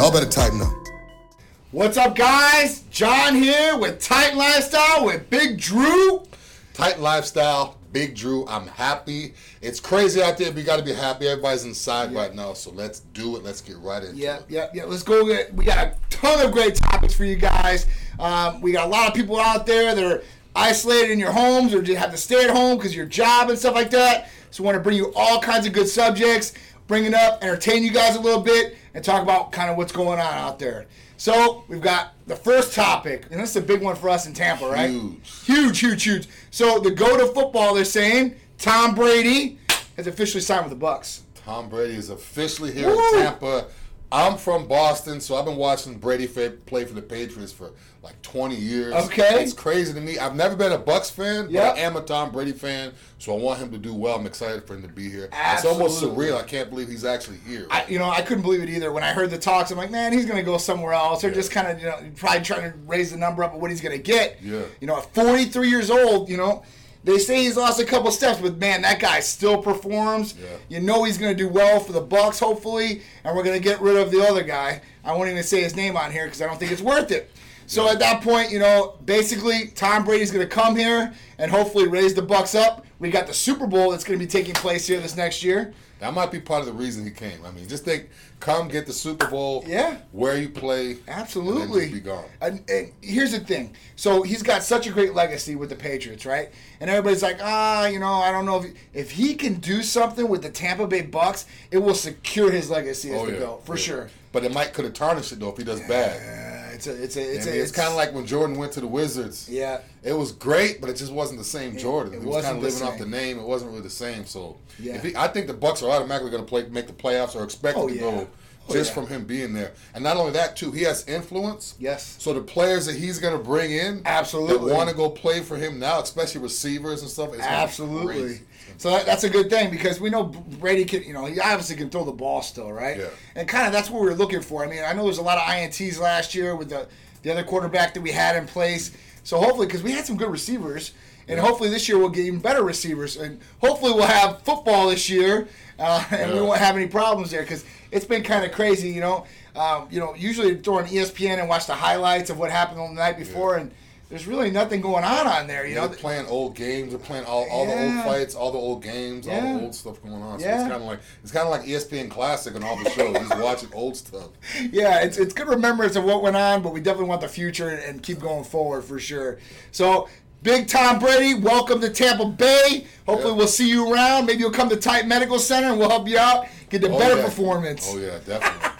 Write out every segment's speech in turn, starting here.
Y'all better tighten up. What's up, guys? John here with Titan Lifestyle with Big Drew. Titan lifestyle, Big Drew. I'm happy. It's crazy out there, but you got to be happy. Everybody's inside right now, so let's do it. Let's get right into Yeah, it. yeah, yeah. Let's go. Get, we got a ton of great topics for you guys. Um, we got a lot of people out there that are isolated in your homes or just have to stay at home because your job and stuff like that. So, we want to bring you all kinds of good subjects, bring it up, entertain you guys a little bit, and talk about kind of what's going on out there. So, we've got the first topic, and this is a big one for us in Tampa, right? Huge. Huge, huge, huge. So, the go to football, they're saying Tom Brady has officially signed with the Bucks. Tom Brady is officially here Woo! in Tampa. I'm from Boston, so I've been watching Brady play for the Patriots for like 20 years. Okay. It's crazy to me. I've never been a Bucks fan, Yep. but I am a Tom Brady fan, so I want him to do well. I'm excited for him to be here. It's almost surreal. I can't believe he's actually here. I, you know, I couldn't believe it either. When I heard the talks, I'm like, man, he's going to go somewhere else. They're just kind of, you know, probably trying to raise the number up of what he's going to get. Yeah. You know, at 43 years old, you know, they say he's lost a couple steps, but man, that guy still performs. Yeah. You know he's going to do well for the Bucks, hopefully, and we're going to get rid of the other guy. I won't even say his name on here because I don't think it's worth it. So at that point, you know, basically Tom Brady's going to come here and hopefully raise the Bucks up. We got the Super Bowl that's going to be taking place here this next year. That might be part of the reason he came. I mean, just think, come get the Super Bowl. Yeah. Where you play. Absolutely. And then just be gone. And, and here's the thing. So he's got such a great legacy with the Patriots, right? And everybody's like, ah, you know, I don't know if if he can do something with the Tampa Bay Bucks, it will secure his legacy as Oh the yeah, GOAT for yeah. sure. But it might could have tarnished it though if he does bad. It's a, it's a, it's a, it's kind of like when Jordan went to the Wizards. yeah, It was great, but it just wasn't the same Jordan. it he was kind of living off the name. It wasn't really the same. So, Yeah. if he, I think the Bucks are automatically going to play, make the playoffs or expected Oh, to yeah. go Oh, just yeah. from him being there. And not only that, too, he has influence. Yes. So the players that he's going to bring in, Absolutely. that want to go play for him now, especially receivers and stuff, it's gonna be absolutely. So that, that's a good thing because we know Brady can, you know, he obviously can throw the ball still, right? Yeah. And kind of that's what we were looking for. I mean, I know there's a lot of ints last year with the the other quarterback that we had in place. So hopefully, because we had some good receivers, and hopefully this year we'll get even better receivers, and hopefully we'll have football this year, uh, and we won't have any problems there because it's been kind of crazy, you know. Um, you know, usually throw on ESPN and watch the highlights of what happened on the night before, and there's really nothing going on on there, you You know, they're playing old games. They're playing all, all the old fights, all the old games, all the old stuff going on. So Yeah. it's kind of like it's kind of like ESPN Classic and all the shows. Just watching old stuff. yeah, it's, it's good remembrance of what went on, but we definitely want the future and, keep going forward for sure. So, Big Tom Brady, welcome to Tampa Bay. Hopefully, Yeah. we'll see you around. Maybe you'll come to Titan Medical Center and we'll help you out, get the Oh, better yeah. performance. Oh yeah, definitely.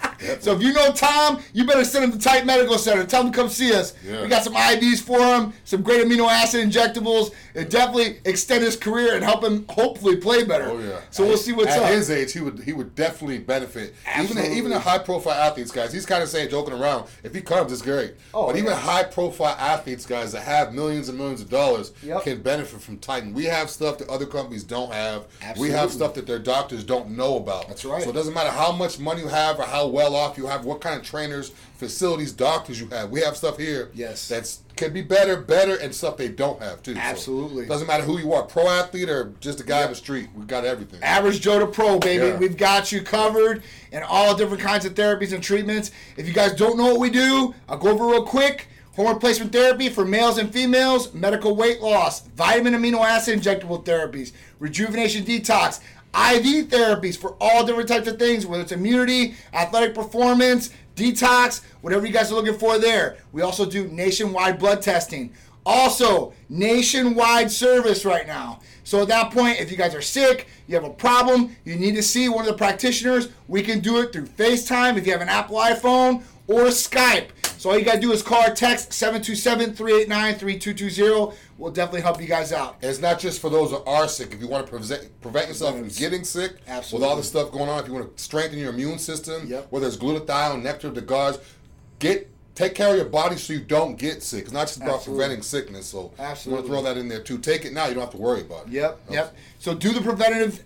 So if you know Tom, you better send him to Titan Medical Center. Tell him to come see us. Yeah. We got some IVs for him, some great amino acid injectables. It definitely extend his career and help him hopefully play better. Oh yeah. So we'll see what's at up. At his age, he would he would definitely benefit. Absolutely. Even even the high profile athletes, guys. He's kind of saying joking around. If he comes, it's great. Oh, but even high profile athletes, guys, that have millions and millions of dollars, Yep. can benefit from Titan. We have stuff that other companies don't have. We have stuff that their doctors don't know about. That's right. So it doesn't matter how much money you have or how well off you have, what kind of trainers, facilities, doctors you have. We have stuff here. Yes. That's can be better, better, and stuff they don't have too. So Absolutely. doesn't matter who you are, pro athlete or just a guy in the street. We've got everything. Average Joe to Pro, baby. Yeah. We've got you covered in all different kinds of therapies and treatments. If you guys don't know what we do, I'll go over real quick. Hormone replacement therapy for males and females, medical weight loss, vitamin amino acid injectable therapies, rejuvenation detox, IV therapies for all different types of things, whether it's immunity, athletic performance, detox, whatever you guys are looking for there. We also do nationwide blood testing. Also, nationwide service right now. So at that point, if you guys are sick, you have a problem, you need to see one of the practitioners, we can do it through FaceTime if you have an Apple iPhone or Skype. So all you gotta do is call or text 727-389-3220. We'll definitely help you guys out. And it's not just for those that are sick. If you want to prevent, prevent yourself from getting sick, with all the stuff going on, if you want to strengthen your immune system, Yep. whether it's glutathione, nectar, the guards, get take care of your body so you don't get sick. It's not just about Absolutely. preventing sickness. So Absolutely. you want to throw that in there too. Take it now. You don't have to worry about it. Yep, yep. So do the preventative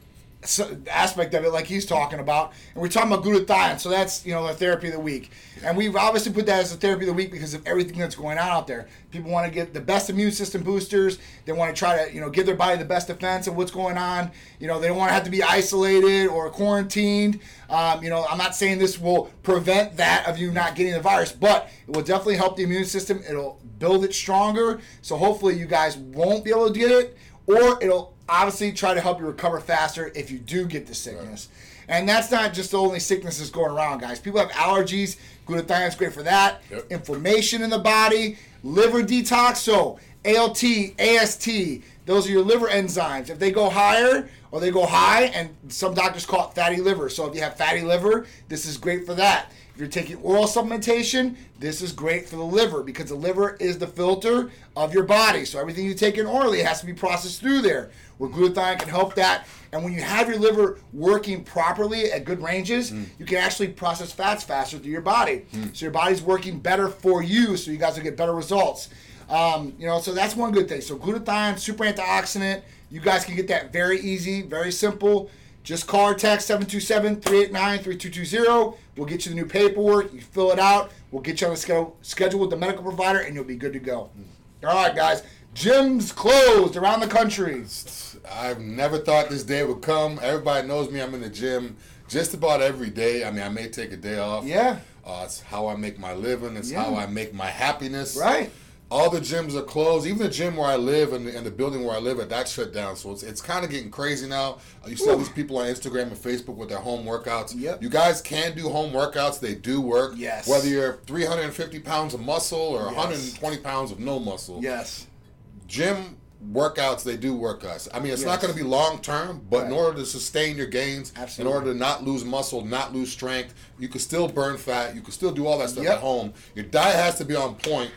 aspect of it, like he's talking about, and we're talking about glutathione. So that's you know the therapy of the week, and we've obviously put that as the therapy of the week because of everything that's going on out there. People want to get the best immune system boosters. They want to try to you know give their body the best defense of what's going on. You know they don't want to have to be isolated or quarantined. Um, you know I'm not saying this will prevent that of you not getting the virus, but it will definitely help the immune system. It'll build it stronger. So hopefully you guys won't be able to get it, or it'll obviously try to help you recover faster if you do get the sickness. Right. And that's not just the only sickness that's going around, guys. People have allergies. Glutathione is great for that. Yep. Inflammation in the body, liver detox. So ALT, AST, those are your liver enzymes. If they go higher or they go high, and some doctors call it fatty liver. So if you have fatty liver, this is great for that. If you're taking oral supplementation, this is great for the liver because the liver is the filter of your body. So everything you take in orally has to be processed through there. Where glutathione can help that. And when you have your liver working properly at good ranges, mm. you can actually process fats faster through your body. Mm. So your body's working better for you, so you guys will get better results. Um, you know, so that's one good thing. So glutathione, super antioxidant. You guys can get that very easy, very simple. Just call or text 727-389-3220. We'll get you the new paperwork. You fill it out. We'll get you on the schedule, schedule with the medical provider, and you'll be good to go. All right, guys. Gyms closed around the country. I've never thought this day would come. Everybody knows me. I'm in the gym just about every day. I mean, I may take a day off. Yeah. Uh, it's how I make my living. It's yeah. how I make my happiness. Right all the gyms are closed. Even the gym where I live and the, and the building where I live at, that shut down. So it's, it's kind of getting crazy now. Uh, you see all these people on Instagram and Facebook with their home workouts. Yep. You guys can do home workouts. They do work. Yes. Whether you're 350 pounds of muscle or yes. 120 pounds of no muscle. Yes. Gym workouts they do work guys i mean it's yes. not going to be long term but right. in order to sustain your gains Absolutely. in order to not lose muscle not lose strength you can still burn fat you can still do all that stuff yep. at home your diet has to be on point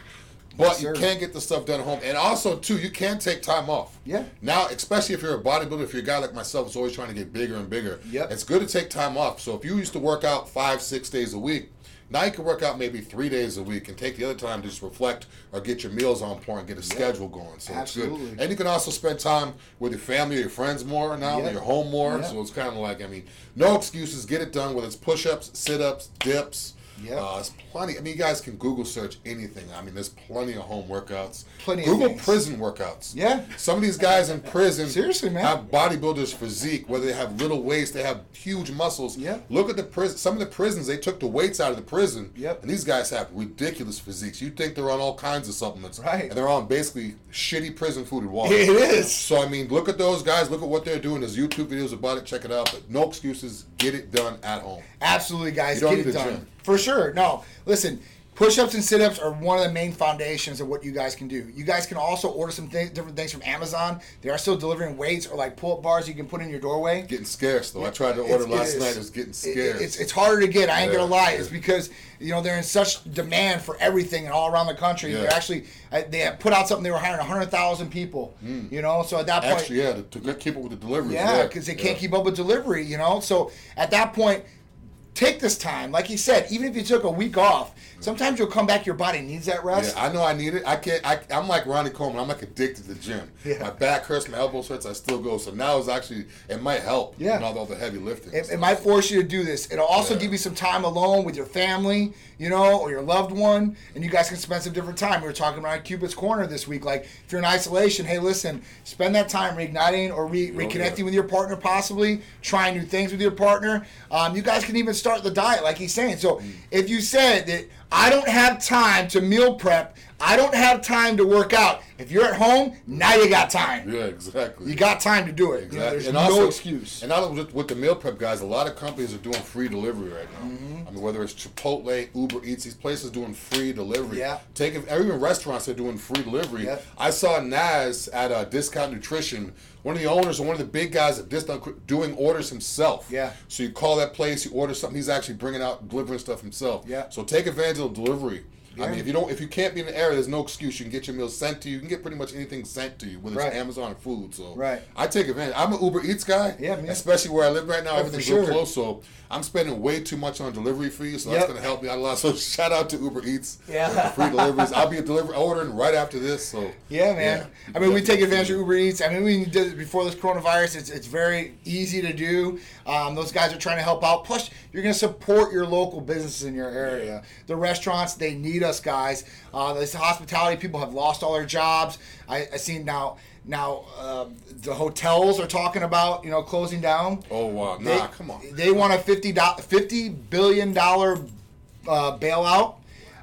but yes, you can't get the stuff done at home. And also, too, you can take time off. Yeah. Now, especially if you're a bodybuilder, if you're a guy like myself who's always trying to get bigger and bigger, yep. it's good to take time off. So if you used to work out five, six days a week, now you can work out maybe three days a week and take the other time to just reflect or get your meals on point and get a schedule going. So Absolutely. it's good. And you can also spend time with your family or your friends more now, yep. you're home more. Yep. So it's kind of like, I mean, no excuses. Get it done, whether it's push ups, sit ups, dips yeah, uh, there's plenty. I mean, you guys can Google search anything. I mean, there's plenty of home workouts. Plenty. Google prison workouts. Yeah. Some of these guys in prison seriously, man, have bodybuilders physique. Whether they have little waist, they have huge muscles. Yeah. Look at the prison. Some of the prisons they took the weights out of the prison. Yep. And these guys have ridiculous physiques. You think they're on all kinds of supplements, right? And they're on basically shitty prison food and water. It is. So I mean, look at those guys. Look at what they're doing. There's YouTube videos about it. Check it out. But no excuses. Get it done at home. Absolutely, guys. Get it done. Gym. For sure. No, listen. Push-ups and sit-ups are one of the main foundations of what you guys can do. You guys can also order some th- different things from Amazon. They are still delivering weights or like pull-up bars you can put in your doorway. Getting scarce though. I tried to order it's, last it night. It's getting scarce. It, it's it's harder to get. I ain't yeah, gonna lie. Yeah. It's because you know they're in such demand for everything and all around the country. Yeah. They're actually they have put out something. They were hiring hundred thousand people. Mm. You know, so at that point, actually, yeah, to, to keep up with the delivery. Yeah, because they can't keep up with delivery. You know, so at that point take this time. Like he said, even if you took a week off, sometimes you'll come back. Your body needs that rest. Yeah, I know I need it. I can't. I, am like Ronnie Coleman. I'm like addicted to the gym. Yeah. My back hurts, my elbows hurts. I still go. So now it's actually it might help. Yeah. Not all the heavy lifting. It, it, might force you to do this. It'll also yeah. give you some time alone with your family, you know, or your loved one, and you guys can spend some different time. We were talking about Cupid's Corner this week. Like if you're in isolation, hey, listen, spend that time reigniting or re- oh, reconnecting yeah. with your partner, possibly trying new things with your partner. Um, you guys can even start the diet, like he's saying. So mm. if you said that I don't have time to meal prep. I don't have time to work out. If you're at home, now you got time. Yeah, exactly. You got time to do it. Exactly. You know, there's and no also, excuse. And now with, with, the meal prep guys, a lot of companies are doing free delivery right now. Mm-hmm. I mean, whether it's Chipotle, Uber Eats, these places doing free delivery. Yeah. Take even restaurants are doing free delivery. Yep. I saw Naz at uh, Discount Nutrition one of the owners or one of the big guys at Discount doing orders himself. Yeah. So you call that place, you order something, he's actually bringing out, delivering stuff himself. Yeah. So take advantage of delivery. Yeah. I mean, if you don't, if you can't be in the area, there's no excuse. You can get your meals sent to you. You can get pretty much anything sent to you, whether right. it's Amazon or food. So right. I take advantage. I'm an Uber Eats guy. Yeah, man. Especially where I live right now, oh, everything's sure. so close. So I'm spending way too much on delivery fees. So yep. that's gonna help me out a lot. So shout out to Uber Eats. Yeah. free deliveries. I'll be a delivery ordering right after this. So yeah, man. Yeah. I mean, we take advantage of Uber Eats. I mean, we did it before this coronavirus. It's it's very easy to do. Um, those guys are trying to help out. Plus, you're gonna support your local businesses in your area. The restaurants they need us guys. Uh, this hospitality people have lost all their jobs. I, I seen now now uh, the hotels are talking about you know closing down. Oh wow! Nah, they, come on. They want a 50 50 billion dollar uh, bailout.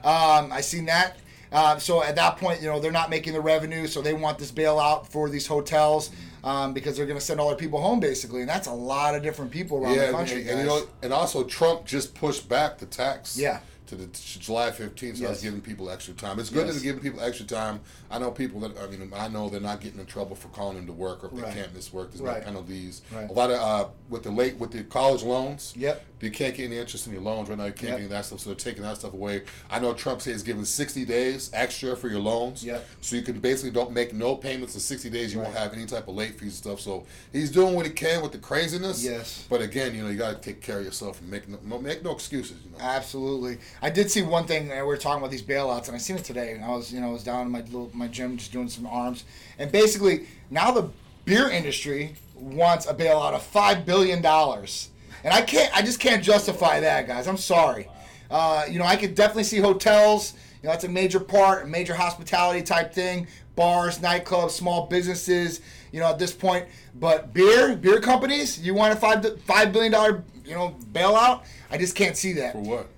Um, I seen that. Uh, so at that point, you know they're not making the revenue, so they want this bailout for these hotels um, because they're going to send all their people home basically, and that's a lot of different people around yeah, the country. And, and, you know, and also Trump just pushed back the tax. Yeah to the to July 15th, so yes. that's giving people extra time. It's good yes. that they're giving people extra time. I know people that I mean, I know they're not getting in trouble for calling them to work or if right. they can't miss work. There's right. no penalties. Right. A lot of uh, with the late with the college loans. Yep. You can't get any interest in your loans right now. You can't yep. get that stuff, so they're taking that stuff away. I know Trump says giving 60 days extra for your loans. Yep. So you can basically don't make no payments in 60 days. You won't have any type of late fees and stuff. So he's doing what he can with the craziness. Yes. But again, you know, you got to take care of yourself and make no, make no excuses. You know? Absolutely. I did see one thing. We were talking about these bailouts, and I seen it today. And I was, you know, I was down in my little my gym just doing some arms, and basically now the beer industry wants a bailout of five billion dollars and I can't, I just can't justify that, guys. I'm sorry. Uh, you know, I could definitely see hotels. You know, that's a major part, a major hospitality type thing. Bars, nightclubs, small businesses. You know, at this point, but beer, beer companies, you want a five five billion dollar, you know, bailout? I just can't see that. For what?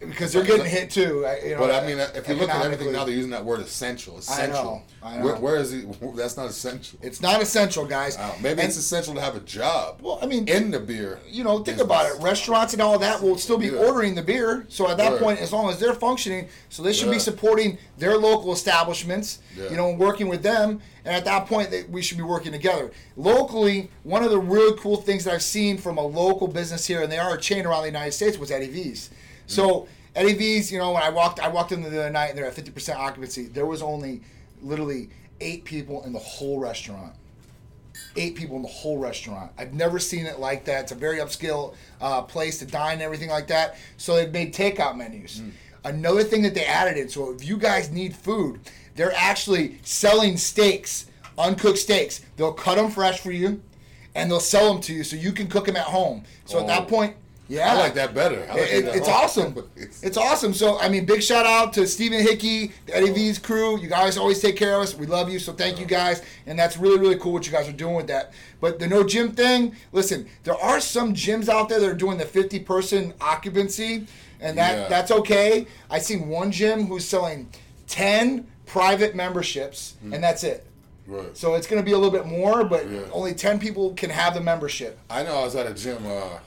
Because they're getting hit too. You know, but I mean, if you look at everything now, they're using that word essential. Essential. I know. I know. Where, where is it? That's not essential. It's not essential, guys. Maybe and, it's essential to have a job. Well, I mean, in the beer. You know, think business. about it. Restaurants and all that will still be yeah. ordering the beer. So at that right. point, as long as they're functioning, so they should yeah. be supporting their local establishments. Yeah. You know, working with them. And at that point, they, we should be working together. Locally, one of the really cool things that I've seen from a local business here, and they are a chain around the United States, was Eddie V's. So Eddie V's, you know, when I walked, I walked in the other night and they're at 50% occupancy. There was only literally eight people in the whole restaurant. Eight people in the whole restaurant. I've never seen it like that. It's a very upscale uh, place to dine and everything like that. So they've made takeout menus. Mm. Another thing that they added in, so if you guys need food, they're actually selling steaks, uncooked steaks. They'll cut them fresh for you and they'll sell them to you so you can cook them at home. So oh. at that oh. point, yeah, I like that better. Like it, that it's awesome. it's awesome. So I mean, big shout out to Stephen Hickey, the Eddie V's crew. You guys always take care of us. We love you. So thank you guys, and that's really really cool what you guys are doing with that. But the no gym thing. Listen, there are some gyms out there that are doing the fifty person occupancy, and that yeah. that's okay. I seen one gym who's selling ten private memberships, mm. and that's it. Right. So it's going to be a little bit more, but yeah. only ten people can have the membership. I know. I was at a gym. Uh,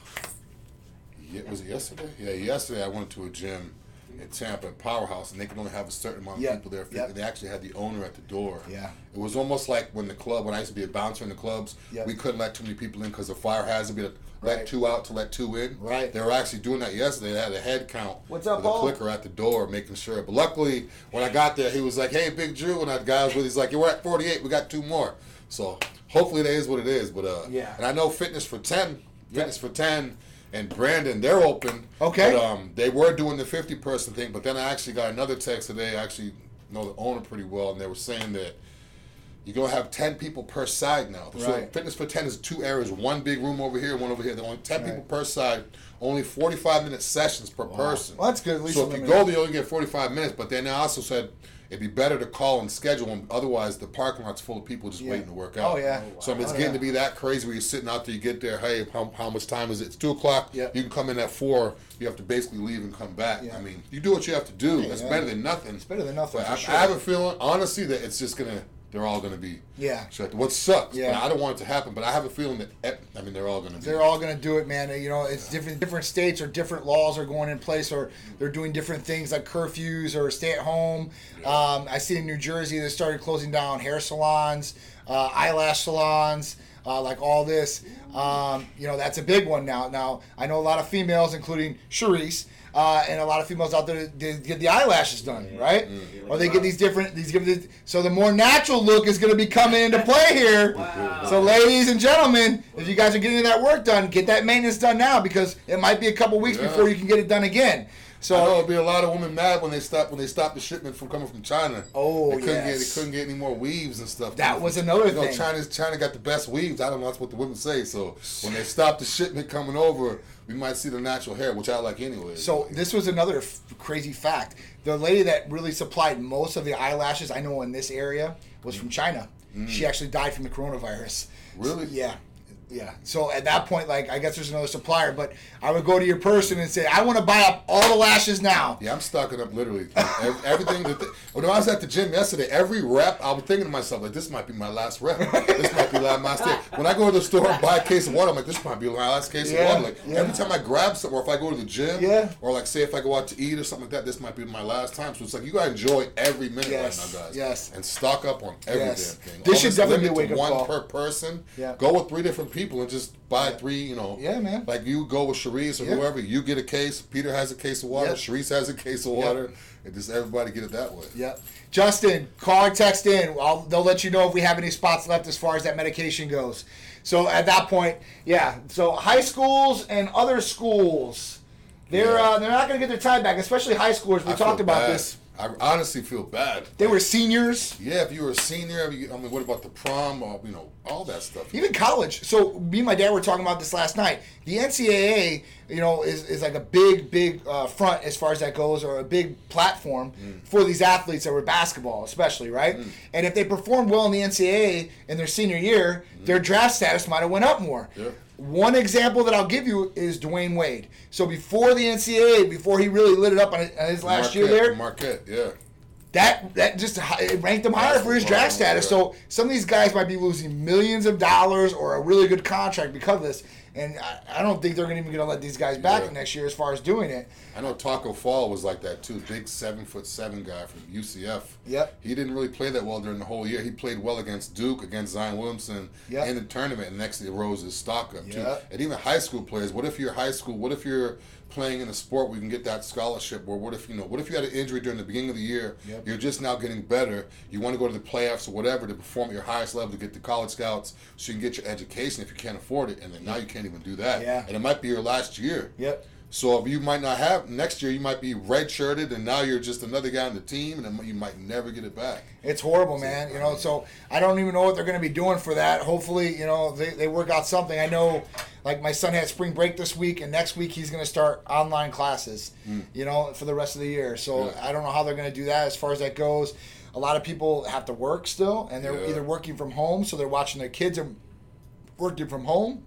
was it yesterday? Yeah, yesterday I went to a gym in Tampa at Powerhouse, and they could only have a certain amount of yep. people there. Yep. They actually had the owner at the door. Yeah. It was almost like when the club, when I used to be a bouncer in the clubs, yep. we couldn't let too many people in because the fire hazard. We let right. two out to let two in. Right. They were actually doing that yesterday. They had a head count. What's up, with a clicker at the door, making sure. But luckily, when I got there, he was like, "Hey, Big Drew," and that guy was with. He's like, "You're at 48. We got two more." So hopefully, that is what it is. But uh, yeah. And I know fitness for ten. Fitness for ten and Brandon, they're open. Okay. But, um, they were doing the 50 person thing, but then I actually got another text today. I actually know the owner pretty well, and they were saying that you're gonna have 10 people per side now. So right. fitness for 10 is two areas, one big room over here, one over here. They're only 10 right. people per side, only 45 minute sessions per wow. person. Well, that's good. so if you go there, you only get 45 minutes. But then they also said it'd be better to call and schedule them. Otherwise, the parking lot's full of people just yeah. waiting to work oh, out. Oh yeah. So I mean, it's oh, getting yeah. to be that crazy where you're sitting out there. You get there. Hey, how, how much time is it? It's two o'clock. Yeah. You can come in at four. You have to basically leave and come back. Yeah. I mean, you do what you have to do. That's better than nothing. It's better than nothing. I, sure. I have a feeling, honestly, that it's just gonna they're all going to be yeah shut. What sucks? Yeah, I don't want it to happen, but I have a feeling that I mean they're all going to. They're all going to do it, man. You know, it's different. Different states or different laws are going in place, or they're doing different things like curfews or stay at home. Yeah. Um, I see in New Jersey they started closing down hair salons, uh, eyelash salons. uh, like all this. Um, you know, that's a big one now. Now, I know a lot of females, including Charisse, uh, and a lot of females out there they get the eyelashes done, right? Mm-hmm. Or they get these different these give so the more natural look is going to be coming into play here. Wow. So, ladies and gentlemen, if you guys are getting that work done, get that maintenance done now because it might be a couple weeks yeah. before you can get it done again. So it'll be a lot of women mad when they stop when they stop the shipment from coming from China. Oh, they couldn't yes. get they couldn't get any more weaves and stuff. That was another you know, thing. China's China got the best weaves. I don't know that's what the women say. So when they stop the shipment coming over, we might see the natural hair, which I like anyway. So this was another f- crazy fact. The lady that really supplied most of the eyelashes I know in this area was from China. Mm. She actually died from the coronavirus. Really? Yeah. Yeah. So at that point, like, I guess there's another supplier, but I would go to your person and say, I want to buy up all the lashes now. Yeah, I'm stocking up literally everything. That when I was at the gym yesterday, every rep, I was thinking to myself, like, this might be my last rep. this might be my last day. When I go to the store and buy a case of water, I'm like, this might be my last case yeah, of water. Like, yeah. every time I grab something, or if I go to the gym, yeah. or like, say, if I go out to eat or something like that, this might be my last time. So it's like, you got to enjoy every minute yes. right now, guys. Yes. And stock up on every yes. damn thing. This should definitely be a wake up one call. per person. Yeah. Go with three different people and just buy yeah. three, you know. Yeah, man. Like you go with Sharice or yeah. whoever, you get a case. Peter has a case of water. Yep. Sharice has a case of water. Yep. And just everybody get it that way. Yep. Justin, call or text in. I'll, they'll let you know if we have any spots left as far as that medication goes. So at that point, yeah. So high schools and other schools, they're yeah. uh, they're not going to get their time back, especially high schoolers. We I talked about bad. this. I honestly feel bad. They were seniors. Yeah, if you were a senior, I mean, what about the prom? Or, you know, all that stuff. Even college. So me and my dad were talking about this last night. The NCAA, you know, is, is like a big, big uh, front as far as that goes, or a big platform mm. for these athletes that were basketball, especially, right? Mm. And if they performed well in the NCAA in their senior year, mm. their draft status might have went up more. Yeah. One example that I'll give you is Dwyane Wade. So before the NCAA, before he really lit it up on his last Marquette, year there, Marquette, yeah. That that just it ranked him higher for his draft status. So some of these guys might be losing millions of dollars or a really good contract because of this. And I, I don't think they're even going to let these guys back yeah. next year as far as doing it. I know Tacko Fall was like that too. Big seven foot seven guy from UCF. Yep. He didn't really play that well during the whole year. He played well against Duke, against Zion Williamson yep. in the tournament, and next it rose his stock up yep. too. And even high school players. What if you're high school? What if you're playing in a sport where you can get that scholarship? Or what if you know? What if you had an injury during the beginning of the year? Yep. You're just now getting better. You want to go to the playoffs or whatever to perform at your highest level to get the college scouts, so you can get your education if you can't afford it. And then now you can't even do that. Yeah. And it might be your last year. Yep. So you might not have next year. You might be redshirted, and now you're just another guy on the team, and you might never get it back. It's horrible, man. You know, so I don't even know what they're going to be doing for that. Hopefully, you know, they, they work out something. I know, like my son had spring break this week, and next week he's going to start online classes. Mm. You know, for the rest of the year. So yeah. I don't know how they're going to do that as far as that goes. A lot of people have to work still, and they're Yeah. either working from home, so they're watching their kids are working from home,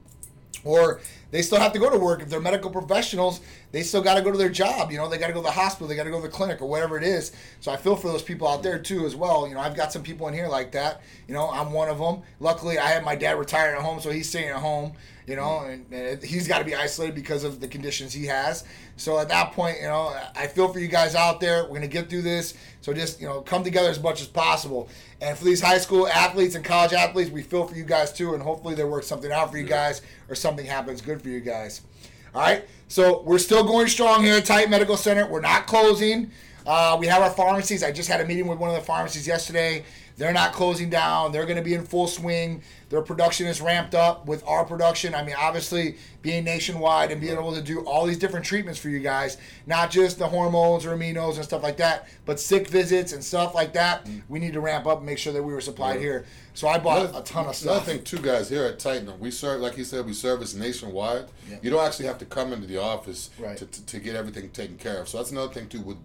or they still have to go to work. If they're medical professionals, they still got to go to their job. You know, they got to go to the hospital, they got to go to the clinic or whatever it is. So I feel for those people out there too, as well. You know, I've got some people in here like that. You know, I'm one of them. Luckily, I have my dad retired at home, so he's staying at home. You know, mm. and, and he's got to be isolated because of the conditions he has. So at that point, you know, I feel for you guys out there. We're gonna get through this. So just you know, come together as much as possible. And for these high school athletes and college athletes, we feel for you guys too. And hopefully, they work something out for you guys, or something happens good for you guys. All right. So we're still going strong here at Titan Medical Center. We're not closing. Uh, we have our pharmacies. I just had a meeting with one of the pharmacies yesterday. They're not closing down. They're going to be in full swing. Their production is ramped up with our production. I mean, obviously, being nationwide and being able to do all these different treatments for you guys, not just the hormones or aminos and stuff like that, but sick visits and stuff like that. We need to ramp up and make sure that we were supplied Yeah. here. So I bought Another- a ton of Another stuff. thing, too, guys, here at Titan, we serve, like you said, we service nationwide. Yeah. You don't actually have to come into the office Right. to, to, to get everything taken care of. So that's another thing, too. With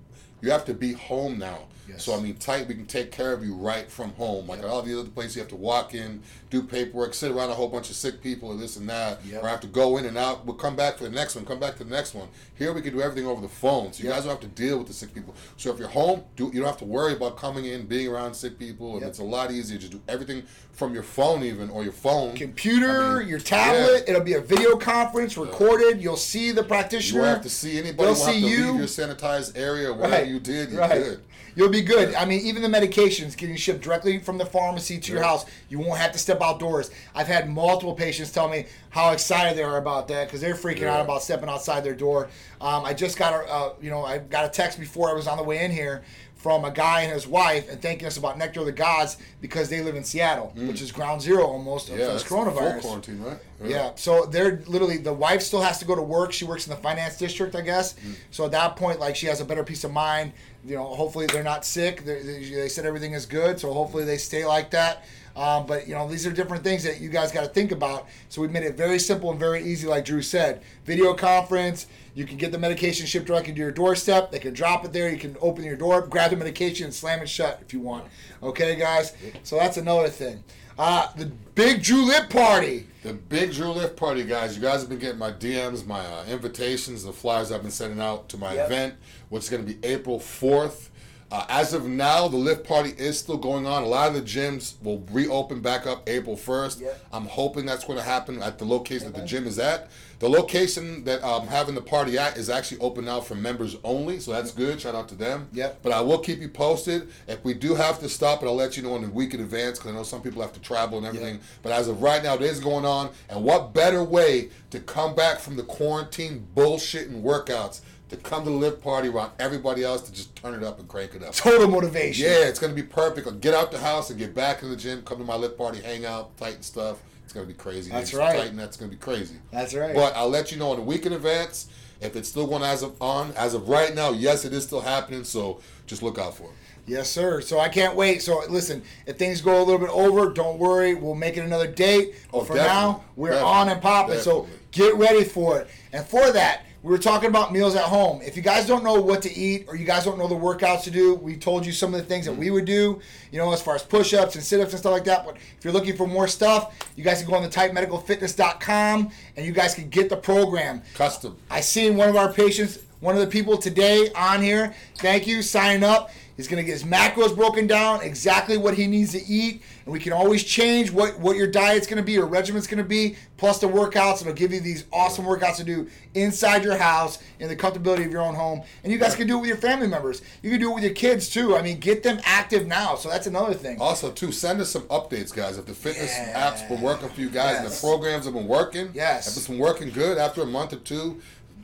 you have to be home now. Yes. So I mean, Titan, we can take care of you right from home. Like all the other places, you have to walk in, do paperwork, sit around a whole bunch of sick people, and this and that, Yep. or have to go in and out. We'll come back for the next one. Come back to the next one. Here we can do everything over the phone, so you Yep. guys don't have to deal with the sick people. So if you're home, do you don't have to worry about coming in, being around sick people, and Yep. it's a lot easier. to do everything from your phone, even or your phone, Computer, I mean, your tablet, yeah. it'll be a video conference recorded. You'll see the practitioner. You have to see anybody. They'll You see to you. your sanitized area. Whatever Right, you did, you're right. good. You'll be good. I mean, even the medications getting shipped directly from the pharmacy to your house. You won't have to step outdoors. I've had multiple patients tell me how excited they are about that because they're freaking out about stepping outside their door. Um, I just got a, uh, you know, I got a text before I was on the way in here from a guy and his wife and thanking us about Nectar of the Gods because they live in Seattle, which is ground zero almost Mm. Yeah, of this coronavirus. quarantine, right? Yeah. So they're literally the wife still has to go to work. She works in the finance district, I guess. Mm. So at that point, like she has a better peace of mind. You know, hopefully they're not sick. They, they, they said everything is good, so hopefully they stay like that. Um, but you know, these are different things that you guys got to think about. So we made it very simple and very easy, like Drew said. Video conference. You can get the medication shipped directly to your doorstep. They can drop it there. You can open your door, grab the medication, and slam it shut if you want. Okay, guys. So that's another thing. Uh, the big Drew Lift party. The big Drew Lift party, guys. You guys have been getting my DMs, my uh, invitations, the flyers I've been sending out to my Yep. event, which is going to be April 4th. Uh, as of now, the lift party is still going on. A lot of the gyms will reopen back up April 1st. Yep. I'm hoping that's going to happen at the location that the gym is at. The location that I'm having the party at is actually open now for members only, so that's good. Shout out to them. Yep. But I will keep you posted. If we do have to stop it, I'll let you know in a week in advance because I know some people have to travel and everything. But as of right now, it is going on. And what better way to come back from the quarantine bullshit and workouts to come to the lift party around everybody else to just turn it up and crank it up? Total motivation. Yeah, it's gonna be perfect. I'll Get out the house and get back in the gym. Come to my lift party, hang out, tighten stuff. It's gonna be crazy. That's right. Tighten. That's gonna be crazy. That's right. But I'll let you know in a week in advance if it's still going as of on as of right now. Yes, it is still happening. So just look out for it. Yes, sir. So I can't wait. So listen, if things go a little bit over, don't worry. We'll make it another date. But Oh, for now, we're Definitely. on and popping. So get ready for it. And for that, we were talking about meals at home. If you guys don't know what to eat or you guys don't know the workouts to do, we told you some of the things that we would do, you know, as far as push ups and sit ups and stuff like that. But if you're looking for more stuff, you guys can go on the titanmedicalfitness.com and you guys can get the program. Custom. I seen one of our patients, one of the people today on here. Thank you, sign up. He's gonna get his macros broken down, exactly what he needs to eat, and we can always change what what your diet's gonna be your regimen's gonna be, plus the workouts. It'll give you these awesome workouts to do inside your house in the comfortability of your own home, and you guys can do it with your family members. You can do it with your kids too. I mean, get them active now. So that's another thing. Also, too, send us some updates, guys. If the fitness Yeah. apps been working for you guys, and the programs have been working, Yes. if it's been working good after a month or two,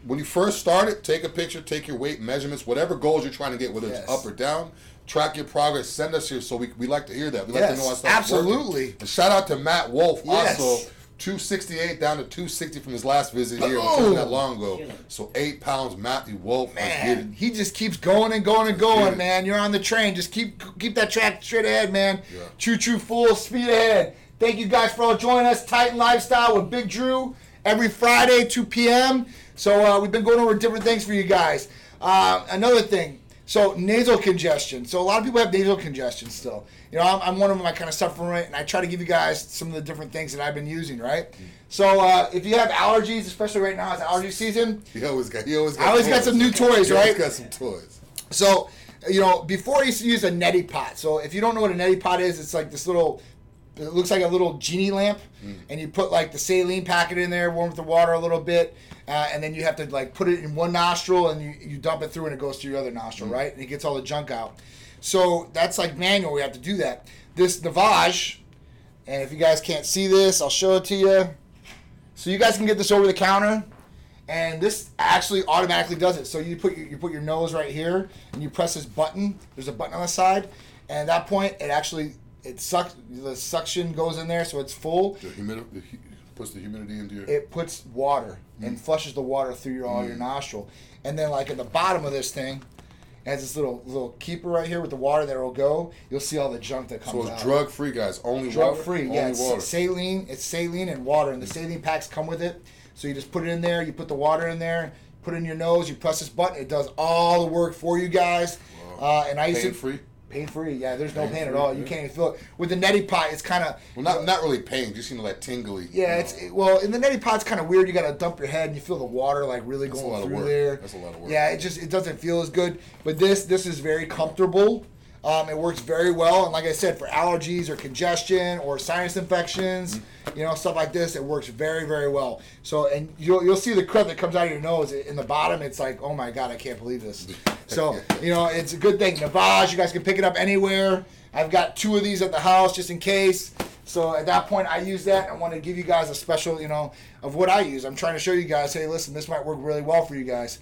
when you first start it, take a picture, take your weight measurements, whatever goals you're trying to get, whether Yes. it's up or down. Track your progress. Send us here so we, we like to hear that. We like Yes, to know how stuff's absolutely. working. And shout out to Matt Wolf, Yes. also 268 down to 260 from his last visit here. Wasn't that long ago. So eight pounds, Matthew Wolf. Let's get it. Man, he just keeps going and going and going, man. You're on the train. Just keep keep that track straight ahead, man. Yeah. Choo choo full speed ahead. Thank you guys for all joining us. Titan Lifestyle with Big Drew every Friday, 2 p.m. So uh, we've been going over different things for you guys. Uh, another thing. So nasal congestion. So a lot of people have nasal congestion still. You know, I'm, I'm one of them. I kind of suffer from it, and I try to give you guys some of the different things that I've been using. Right. So uh, if you have allergies, especially right now, it's allergy season. He always got. He always got. I always got some new toys, He always right? got some toys. So, you know, before I used to use a neti pot. So, if you don't know what a neti pot is, it's like this little. It looks like a little genie lamp, and you put like the saline packet in there, warm with the water a little bit, uh, and then you have to like put it in one nostril, and you, you dump it through, and it goes to your other nostril, right? And it gets all the junk out. So that's like manual. We have to do that. This Navage, and if you guys can't see this, I'll show it to you. So you guys can get this over the counter, and this actually automatically does it. So you put your, you put your nose right here, and you press this button. There's a button on the side, and at that point, it actually it sucks. The suction goes in there, so it's full. The humidity the, hu- puts the humidity into your. It puts water and mm. flushes the water through your all your mm. nostril, and then like at the bottom of this thing. it Has this little little keeper right here with the water that will go. You'll see all the junk that comes out. so it's drug free, guys. Only drug water. free. Only Yeah, it's water. saline. It's saline and water, and the mm. saline packs come with it. So you just put it in there. You put the water in there. Put it in your nose. You press this button. It does all the work for you guys. Uh, and I used Pain to free. Pain free. Yeah, there's no pain, Pain at all. You yeah. can't even feel it. With the neti pot, it's kind of Well, not not really pain. Just you know, like tingly. yeah. It's it, well in the neti pot's kind of weird. You got to dump your head and you feel the water like really That's going through there. That's a lot of work. Yeah, it just it doesn't feel as good. But this this is very comfortable. Um, it works very well, and like I said, for allergies or congestion or sinus infections, you know, stuff like this, it works very, very well. So, and you'll you'll see the crud that comes out of your nose in the bottom. It's like, oh my god, I can't believe this. So, you know, it's a good thing. Navage, you guys can pick it up anywhere. I've got two of these at the house just in case. So at that point, I use that. I want to give you guys a special, you know, of what I use. I'm trying to show you guys. Hey, listen, this might work really well for you guys.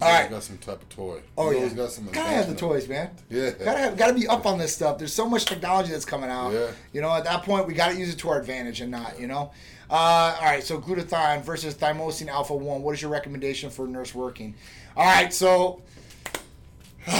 All right, got some type of toy. Oh you yeah, got some. Gotta have the toys, man. Yeah, gotta have, gotta be up on this stuff. There's so much technology that's coming out. Yeah. You know, at that point, we gotta use it to our advantage and not, you know. Uh, all right, so glutathione versus thymosin alpha one. What is your recommendation for nurse working? All right, so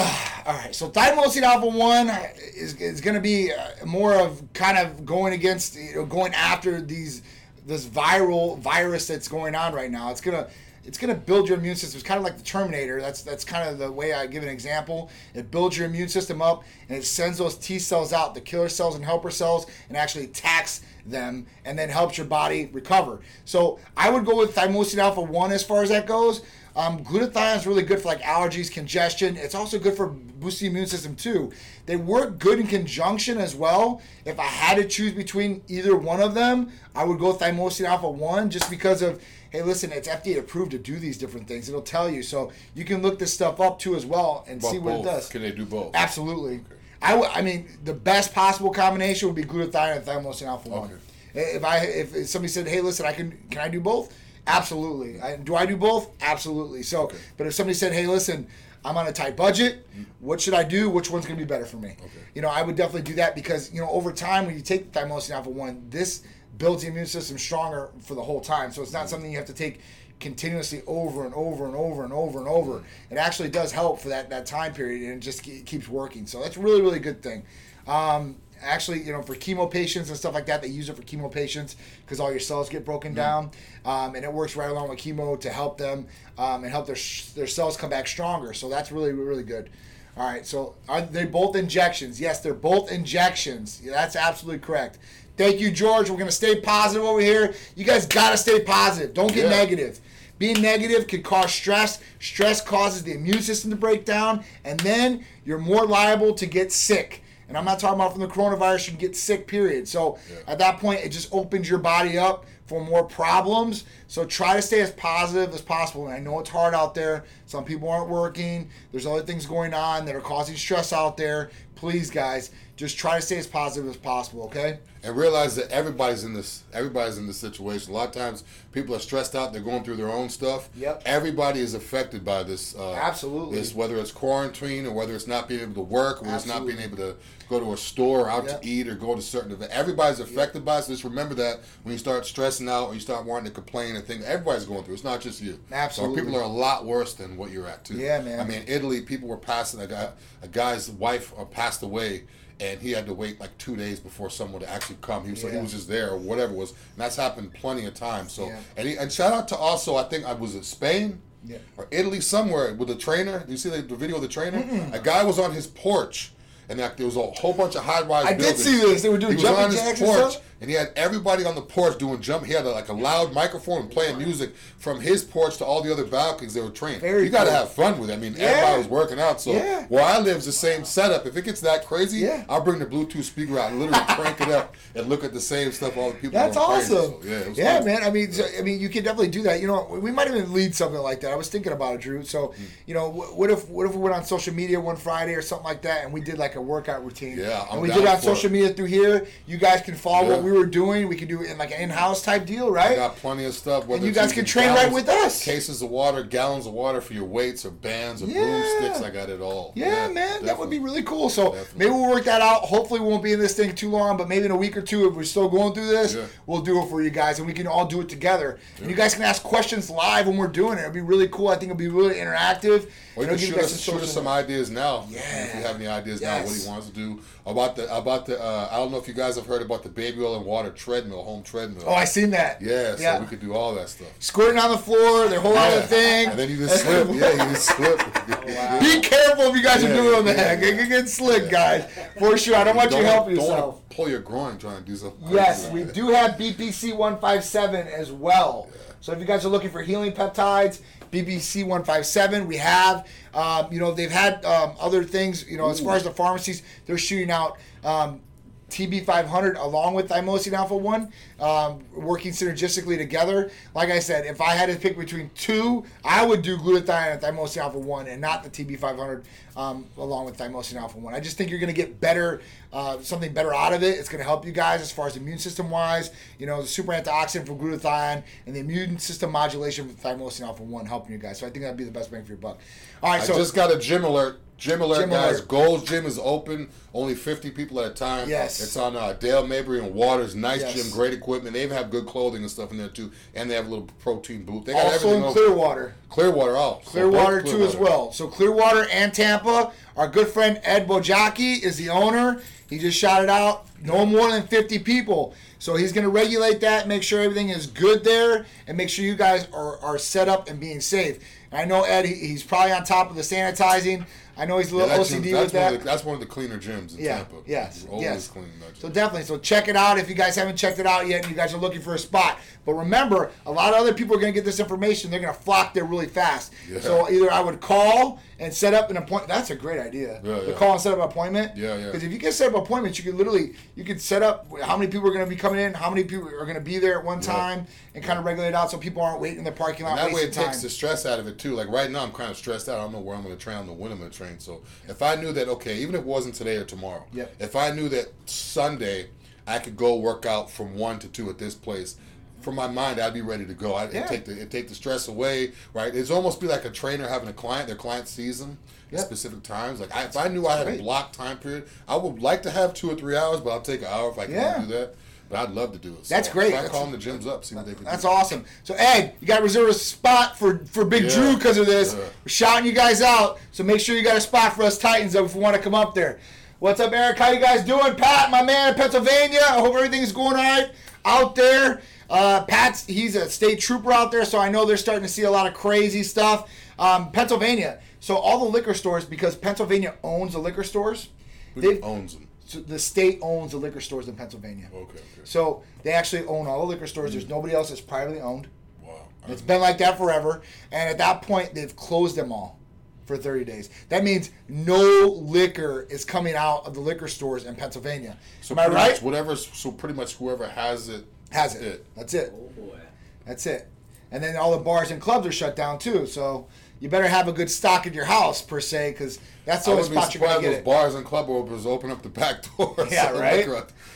All right, so thymosin alpha one is, is going to be uh, more of kind of going against, you know, going after these this viral virus that's going on right now. It's gonna it's gonna build your immune system. It's kind of like the Terminator. That's that's kind of the way I give an example. It builds your immune system up and it sends those T cells out, the killer cells and helper cells, and actually attacks them and then helps your body recover. So I would go with thymosin alpha one as far as that goes. Um, glutathione is really good for like allergies, congestion. It's also good for boosting immune system too. They work good in conjunction as well. If I had to choose between either one of them, I would go thymosin alpha one just because of hey, listen, it's FDA approved to do these different things. It'll tell you, so you can look this stuff up too as well and see what both. it does. Can they do both? Absolutely. Okay. I, w- I mean, the best possible combination would be glutathione and thymosin alpha one. Okay. If I if somebody said, hey, listen, I can can I do both? Absolutely. I, do I do both? Absolutely. So, okay. but if somebody said, "Hey, listen, I'm on a tight budget. Mm-hmm. What should I do? Which one's going to be better for me?" Okay. You know, I would definitely do that because you know over time when you take the thymosin alpha one, this builds the immune system stronger for the whole time. So it's not something you have to take continuously over and over and over and over and over. It actually does help for that that time period and it just keeps working. So that's really really good thing. Um, actually, you know, for chemo patients and stuff like that, they use it for chemo patients because all your cells get broken mm-hmm. down, um, and it works right along with chemo to help them um, and help their their cells come back stronger. So that's really really good. All right, so are they both injections? Yes, they're both injections. Yeah, that's absolutely correct. Thank you, George. We're gonna stay positive over here. You guys gotta stay positive. Don't get yeah. negative. Being negative can cause stress. Stress causes the immune system to break down, and then you're more liable to get sick. And I'm not talking about from the coronavirus, you can get sick, period. So yeah. at that point, it just opens your body up for more problems. So try to stay as positive as possible. And I know it's hard out there. Some people aren't working. There's other things going on that are causing stress out there. Please, guys, just try to stay as positive as possible, okay? And realize that everybody's in this everybody's in this situation. A lot of times people are stressed out, they're going through their own stuff. Yep. Everybody is affected by this uh, Absolutely. This whether it's quarantine or whether it's not being able to work or it's not being able to go to a store or out yep. to eat or go to certain event. Everybody's affected yep. by it. So just remember that when you start stressing out or you start wanting to complain and things, everybody's going through. It's not just you. Absolutely. So people are a lot worse than what you're at too. Yeah, man. I mean, Italy, people were passing a guy, a guy's wife uh, passed away and he had to wait like two days before someone to actually come. He was yeah. he was just there or whatever it was, and that's happened plenty of times. So yeah. and he, and shout out to also I think I was in Spain. Yeah. Or Italy somewhere with a trainer. Do you see the, the video of the trainer? Mm-mm. A guy was on his porch and that there was a whole bunch of high rise. I buildings. did see this. They were doing he jumping on his porch, and he had everybody on the porch doing jump. He had a, like a loud microphone playing music from his porch to all the other balconies. They were trained. Very you got to cool. have fun with it. I mean, yeah. everybody was working out. So yeah. where I live is the same setup. If it gets that crazy, yeah. I'll bring the Bluetooth speaker out and literally crank it up and look at the same stuff all the people. That's awesome. So, yeah, yeah, man. I mean, so, I mean, you can definitely do that. You know, we might even lead something like that. I was thinking about it, Drew. So, mm. you know, what if what if we went on social media one Friday or something like that, and we did like a workout routine? Yeah, I'm and we did it on social it. media through here. You guys can follow yeah. what we were doing. We can do it in like an in-house type deal, right? I got plenty of stuff. And you guys can train gallons, right with us. Cases of water, gallons of water for your weights or bands or yeah. broomsticks. I got it all. Yeah, yeah man, definitely. that would be really cool. So definitely. maybe we'll work that out. Hopefully, we won't be in this thing too long, but maybe in a week or two, if we're still going through this, we'll do it for you guys, and we can all do it together. And you guys can ask questions live when we're doing it. It'll be really cool. I think it'll be really interactive. Or you can shoot us, shoot us some ideas now. Yeah. If you have any ideas yes. now, what he wants to do about the about the. Uh, I don't know if you guys have heard about the baby oil and water treadmill, home treadmill. Oh, I seen that. Yeah, so yeah. we could do all that stuff. Squirting on the floor, their whole yeah. other thing. And then you just slip. yeah, you just slip. oh, wow. Be careful if you guys yeah, are doing that. Get, get slick, guys. For sure. I don't want don't, you helping yourself. Pull your groin trying to do something. Yes, we do have BPC 157 as well. So if you guys are looking for healing peptides, BPC 157. We have, um, you know, they've had um, other things, you know, Ooh. as far as the pharmacies, they're shooting out um, TB500 along with thymosin alpha 1, um, working synergistically together. Like I said, if I had to pick between two, I would do glutathione and thymosin alpha 1 and not the TB500 um, along with thymosin alpha 1. I just think you're going to get better, uh, something better out of it. It's going to help you guys as far as immune system wise. You know, the super antioxidant for glutathione and the immune system modulation for thymosin alpha 1 helping you guys. So I think that'd be the best bang for your buck. All right, I so. just got a gym alert Gym alert, gym guys. Alert. Gold's Gym is open. Only 50 people at a time. Yes. It's on uh, Dale Mabry and Waters. Nice yes. gym, great equipment. They even have good clothing and stuff in there too. And they have a little protein booth. They got also everything in Clearwater. Clearwater, oh. Clearwater so too Clearwater. as well. So Clearwater and Tampa. Our good friend Ed Bojaki is the owner. He just shouted out. No more than 50 people. So he's going to regulate that, make sure everything is good there, and make sure you guys are, are set up and being safe. And I know Ed, he's probably on top of the sanitizing. I know he's a little yeah, OCD gym, with that. The, that's one of the cleaner gyms in yeah, Tampa. Yes, yes. Clean, so definitely, so check it out if you guys haven't checked it out yet and you guys are looking for a spot. But remember, a lot of other people are going to get this information. They're going to flock there really fast. Yeah. So either I would call and set up an appointment. That's a great idea. Yeah, yeah. call and set up an appointment. Yeah, yeah. Because if you can set up appointments, you can literally you can set up how many people are going to be coming in, how many people are going to be there at one time, and kind of regulate out so people aren't waiting in the parking lot. And that way, it time. takes the stress out of it too. Like right now, I'm kind of stressed out. I don't know where I'm going to train. I don't know when I'm going to train. So if I knew that, okay, even if it wasn't today or tomorrow, yep. if I knew that Sunday I could go work out from one to two at this place for my mind, I'd be ready to go. I'd yeah. take the take the stress away, right? It's almost be like a trainer having a client. Their client sees them at specific times. Like I, if I knew I had a blocked time period, I would like to have two or three hours, but I'll take an hour if I can yeah. do that. But I'd love to do it. So that's great. I call them the gyms up, see what they can That's do. That's awesome. So Ed, you got to reserve a spot for for Big yeah. Drew because of this. Yeah. We're shouting you guys out, so make sure you got a spot for us Titans if we want to come up there. What's up, Eric? How you guys doing? Pat, my man in Pennsylvania. I hope everything's going all right out there. Uh, Pat's he's a state trooper out there, so I know they're starting to see a lot of crazy stuff. Um, Pennsylvania. So all the liquor stores, because Pennsylvania owns the liquor stores. Who owns them? So the state owns the liquor stores in Pennsylvania. Okay, okay. So they actually own all the liquor stores. There's nobody else that's privately owned. Wow. It's been like that forever. And at that point, they've closed them all for 30 days. That means no liquor is coming out of the liquor stores in Pennsylvania. So Am I right? Whatever. So pretty much whoever has it has it. That's it. Oh boy. That's it. And then all the bars and clubs are shut down too. So you better have a good stock in your house per se, because that's the only spot you're gonna get those it. bars and club owners open up the back door. Yeah, right.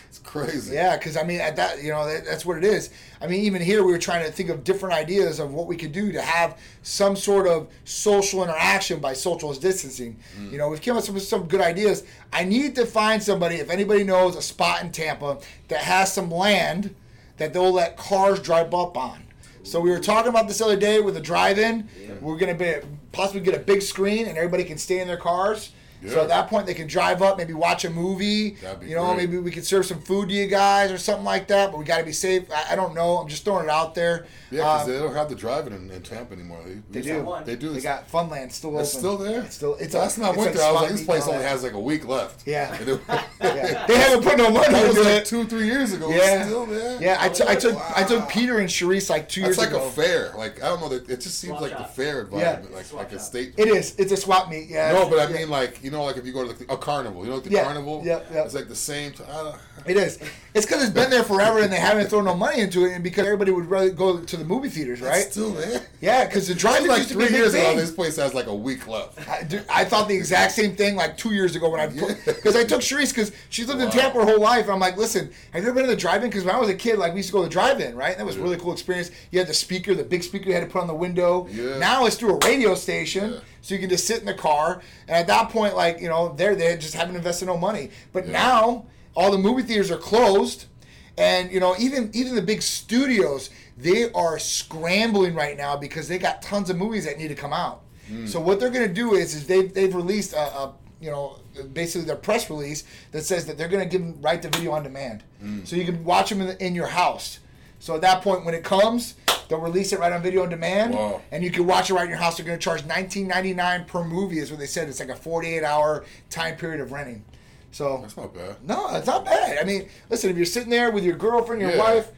It's crazy. Yeah, because I mean, at that you know that, that's what it is. I mean, even here we were trying to think of different ideas of what we could do to have some sort of social interaction by social distancing. Mm. You know, we've come up with some good ideas. I need to find somebody, if anybody knows a spot in Tampa that has some land that they'll let cars drive up on. So we were talking about this other day with the drive-in. Yeah. We're gonna be possibly get a big screen and everybody can stay in their cars yeah. So at that point, they can drive up, maybe watch a movie. you know, great. maybe we could serve some food to you guys or something like that. But we got to be safe. I, I, don't know. I'm just throwing it out there. Yeah, because um, they don't have the driving in, in Tampa anymore. They, they do. They do. They got Fun-Lan still open. It's still there. It's still. It's last time I went there, I was like, this place only has like a week left. Yeah. yeah. They haven't put no money into like it. Two, three years ago. Yeah. Still there. Yeah, I, t- I took wow. I took Peter and Sharice like two That's years like ago. like a fair. Like I don't know. It just seems like the fair environment, like like a state. It is. It's a swap meet. Yeah. No, but I mean, like you know, like if you go to the, a carnival, you know, like the carnival. Yeah, yeah. It's like the same. It is. It's because it's been there forever and they haven't thrown no money into it, and because everybody would rather go to the movie theaters, right? It's still there. Yeah, because the drive like three years ago, this place has like a week left. I, dude, I, thought the exact same thing like two years ago when I because yeah. I took Sharice because she's lived wow. in Tampa her whole life, and I'm like, listen, have you ever been to the drive-in? Because when I was a kid, like we used to go to the drive-in, right? That was yeah. a really cool experience. You had the speaker, the big speaker you had to put on the window. Yeah. Now it's through a radio station. So you can just sit in the car, and at that point, like you know, they're they just haven't invested no money. But now all the movie theaters are closed, and you know, even even the big studios, they are scrambling right now because they got tons of movies that need to come out. Mm. So what they're going to do is, is they've, they've released a, a, you know, basically their press release that says that they're going to give them right to video on demand, mm. so you can watch them in, the, in your house. So at that point, when it comes, they'll release it right on video on demand, Whoa. and you can watch it right in your house. They're going to charge nineteen ninety nine per movie, is what they said. It's like a forty eight hour time period of renting. So that's not bad. No, it's not bad. I mean, listen, if you're sitting there with your girlfriend, your yeah. wife,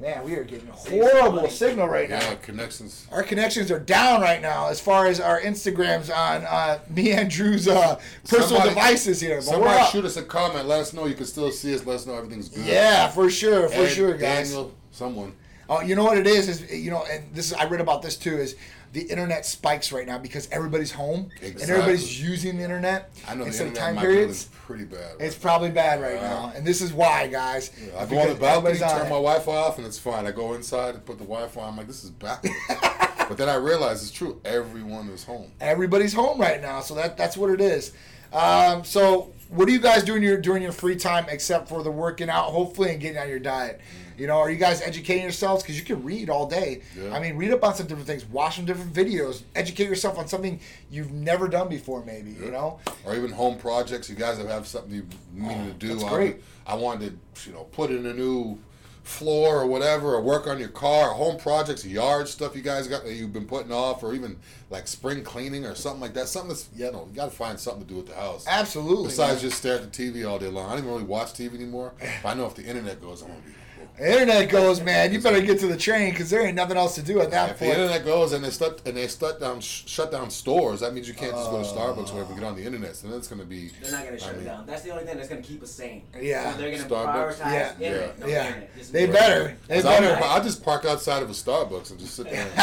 Man, we are getting horrible signal right now. Yeah, connections. Our connections are down right now as far as our Instagrams on uh, me and Drew's uh, personal somebody, devices here. But somebody shoot us a comment. Let us know you can still see us. Let us know everything's good. Yeah, for sure, for Ed, sure, guys. Daniel, someone. Oh, you know what it is? Is you know, and this is I read about this too. Is the internet spikes right now because everybody's home exactly. and everybody's using the internet. I know instead the internet time periods. It's pretty bad. Right it's probably bad right now, and this is why, guys. Yeah, I go on the balcony, turn my Wi-Fi off, and it's fine. I go inside and put the Wi-Fi. I'm like, this is bad. but then I realize it's true. Everyone is home. Everybody's home right now, so that that's what it is. Um, so, what are you guys doing your during your free time except for the working out, hopefully, and getting on your diet? Mm-hmm. You know, are you guys educating yourselves? Because you can read all day. Yeah. I mean, read up on some different things, watch some different videos, educate yourself on something you've never done before, maybe. Yeah. You know, or even home projects. You guys have, something you mean oh, to do. That's great. I, I wanted to, you know, put in a new floor or whatever, or work on your car, home projects, yard stuff you guys got that you've been putting off, or even like spring cleaning or something like that. Something that's you know you got to find something to do with the house. Absolutely. Besides man. just stare at the TV all day long. I don't even really watch TV anymore. But I know if the internet goes, I'm gonna internet goes, man, you better get to the train because there ain't nothing else to do at that if point. the internet goes and they shut and they shut down shut down stores, that means you can't just go to uh. Starbucks or whatever get on the internet. So then it's going to be. They're not going to shut mean, it down. That's the only thing that's going to keep us sane. Yeah. So they're going to prioritize yeah. internet. Yeah. yeah. They better. They better. I'll, just park outside of a Starbucks and just sit there.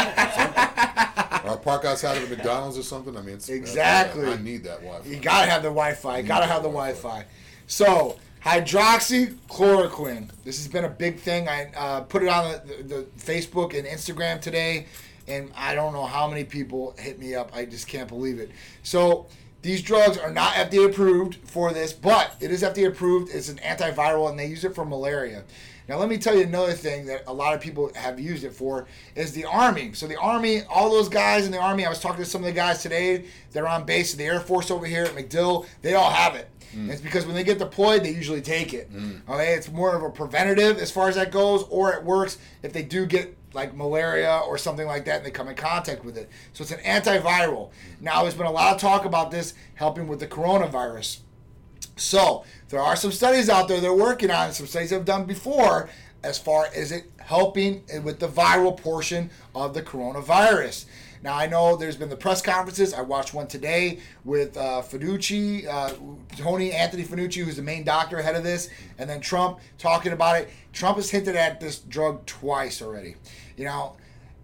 or I park outside of a McDonald's or something. I mean, exactly. I, I need that Wi-Fi. You gotta have the Wi-Fi. You gotta have the Wi-Fi. So Hydroxychloroquine. This has been a big thing. I uh, put it on the, the, Facebook and Instagram today, and I don't know how many people hit me up. I just can't believe it. So these drugs are not FDA approved for this, but it is FDA approved. It's an antiviral, and they use it for malaria. Now, let me tell you another thing that a lot of people have used it for is the Army. So, the Army, all those guys in the Army, I was talking to some of the guys today, they're on base in the Air Force over here at MacDill, they all have it. Mm. It's because when they get deployed, they usually take it. Mm. Okay, it's more of a preventative as far as that goes, or it works if they do get like malaria or something like that and they come in contact with it. So it's an antiviral. Now, there's been a lot of talk about this helping with the coronavirus. So there are some studies out there they're working on, some studies have done before as far as it helping with the viral portion of the coronavirus. Now I know there's been the press conferences. I watched one today with uh, Fauci, uh, Tony Anthony Fauci, who's the main doctor ahead of this, and then Trump talking about it. Trump has hinted at this drug twice already. You know,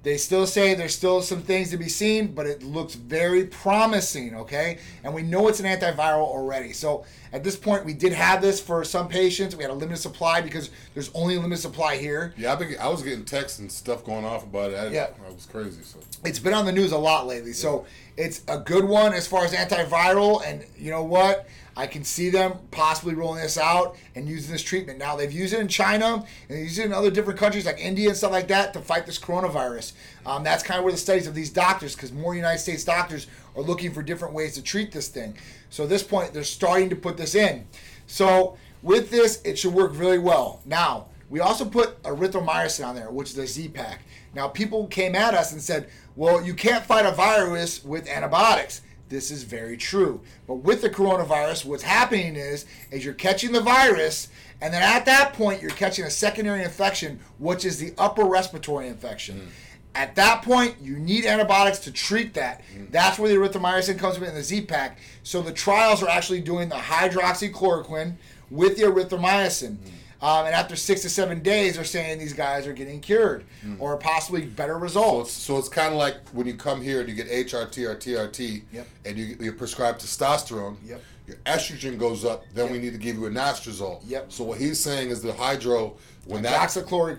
they still say there's still some things to be seen, but it looks very promising, okay? And we know it's an antiviral already. So at this point, we did have this for some patients. We had a limited supply because there's only a limited supply here. Yeah, I, been, I was getting texts and stuff going off about it. I, yeah. It was crazy. So It's been on the news a lot lately. So it's a good one as far as antiviral. And you know what? I can see them possibly rolling this out and using this treatment. Now they've used it in China and they use it in other different countries like India and stuff like that to fight this coronavirus. Um, that's kind of where the studies of these doctors, because more United States doctors are looking for different ways to treat this thing. So at this point, they're starting to put this in. So with this, it should work really well. Now we also put erythromycin on there, which is a Z-Pak. Now people came at us and said, "Well, you can't fight a virus with antibiotics." This is very true. But with the coronavirus, what's happening is is you're catching the virus, and then at that point you're catching a secondary infection, which is the upper respiratory infection. Mm. At that point, you need antibiotics to treat that. Mm. That's where the erythromycin comes in the Z-Pak. So the trials are actually doing the hydroxychloroquine with the erythromycin. Mm. Um, and after six to seven days, they're saying these guys are getting cured mm. or possibly better results. So it's, so it's kind of like when you come here and you get HRT or TRT yep. and you, you're prescribed testosterone. Yep. Your estrogen goes up, then yep. we need to give you a anastrozole. Yep. So what he's saying is the hydro when that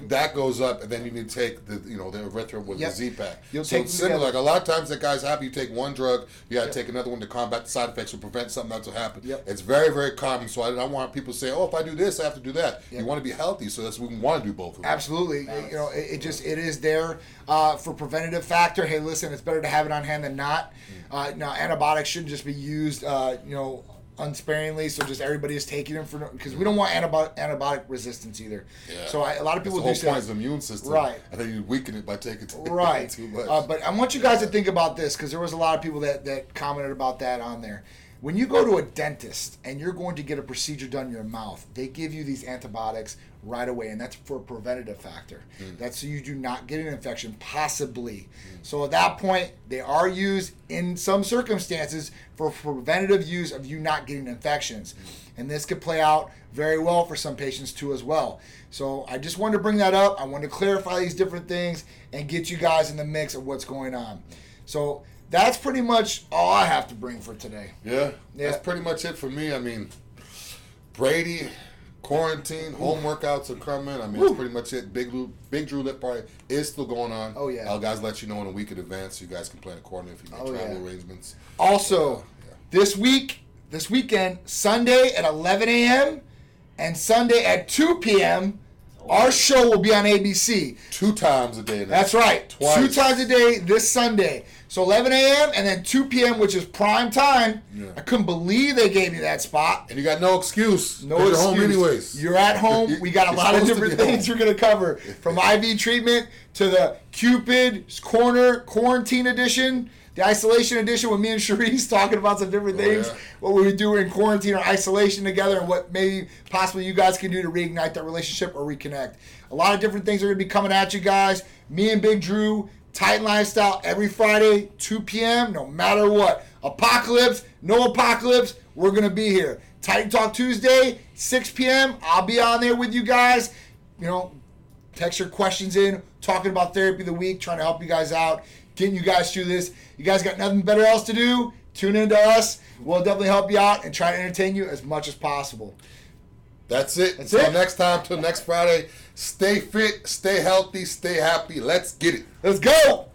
that goes up, and then you need to take the you know the erythroid with yep. the Z-Pak. You'll so it's similar. Like a lot of times that guys happy. You take one drug, you got to yep. take another one to combat the side effects or prevent something else to happen. Yep. It's very very common. So I don't want people to say, oh, if I do this, I have to do that. You want to be healthy, so that's we want to do both. of them. Absolutely. You know, it, it, just it is there uh, for preventative factor. Hey, listen, it's better to have it on hand than not. Mm. Uh, now antibiotics shouldn't just be used. Uh, you know unsparingly. So just everybody is taking them for because we don't want antibiotic antibiotic resistance either. Yeah. So I, a lot of people That's do the whole say point is the immune system. Right. I think you weaken it by taking too, right. too much. Uh, but I want you guys to think about this because there was a lot of people that, that commented about that on there. When you go to a dentist and you're going to get a procedure done in your mouth, they give you these antibiotics right away, and that's for a preventative factor. Hmm. That's so you do not get an infection, possibly. So at that point, they are used in some circumstances for preventative use of you not getting infections. And this could play out very well for some patients too as well. So I just wanted to bring that up. I wanted to clarify these different things and get you guys in the mix of what's going on. So that's pretty much all I have to bring for today. Yeah, Yeah. that's pretty much it for me. I mean, Brady, quarantine, home workouts are coming. I mean, Woo. that's pretty much it. Big Drew, Big Drew Lift Party is still going on. Oh, yeah. I'll guys let you know in a week in advance so you guys can plan accordingly if you make Oh, travel yeah. arrangements. Also, Yeah. this week, this weekend, Sunday at 11 a.m. and Sunday at 2 p.m., our show will be on ABC. Two times a day. now. That's right. Twice. Two times a day this Sunday. So 11 a.m. and then 2 p.m., which is prime time. Yeah. I couldn't believe they gave me that spot. And you got no excuse. No excuse. You're at home anyways. You're at home. We got a lot of different things home. we're going to cover from IV treatment to the Cupid Corner Quarantine Edition, the Isolation Edition with me and Cherise talking about some different Oh, things, yeah. what we would do in quarantine or isolation together, and what maybe possibly you guys can do to reignite that relationship or reconnect. A lot of different things are going to be coming at you guys. Me and Big Drew, Titan Lifestyle, every Friday, 2 p.m., no matter what. Apocalypse, no apocalypse, we're going to be here. Titan Talk Tuesday, 6 p.m., I'll be on there with you guys. You know, text your questions in, talking about therapy of the week, trying to help you guys out, getting you guys through this. You guys got nothing better else to do? Tune in to us. We'll definitely help you out and try to entertain you as much as possible. That's it. That's Until it. next time, till next Friday. Stay fit, stay healthy, stay happy. Let's get it. Let's go!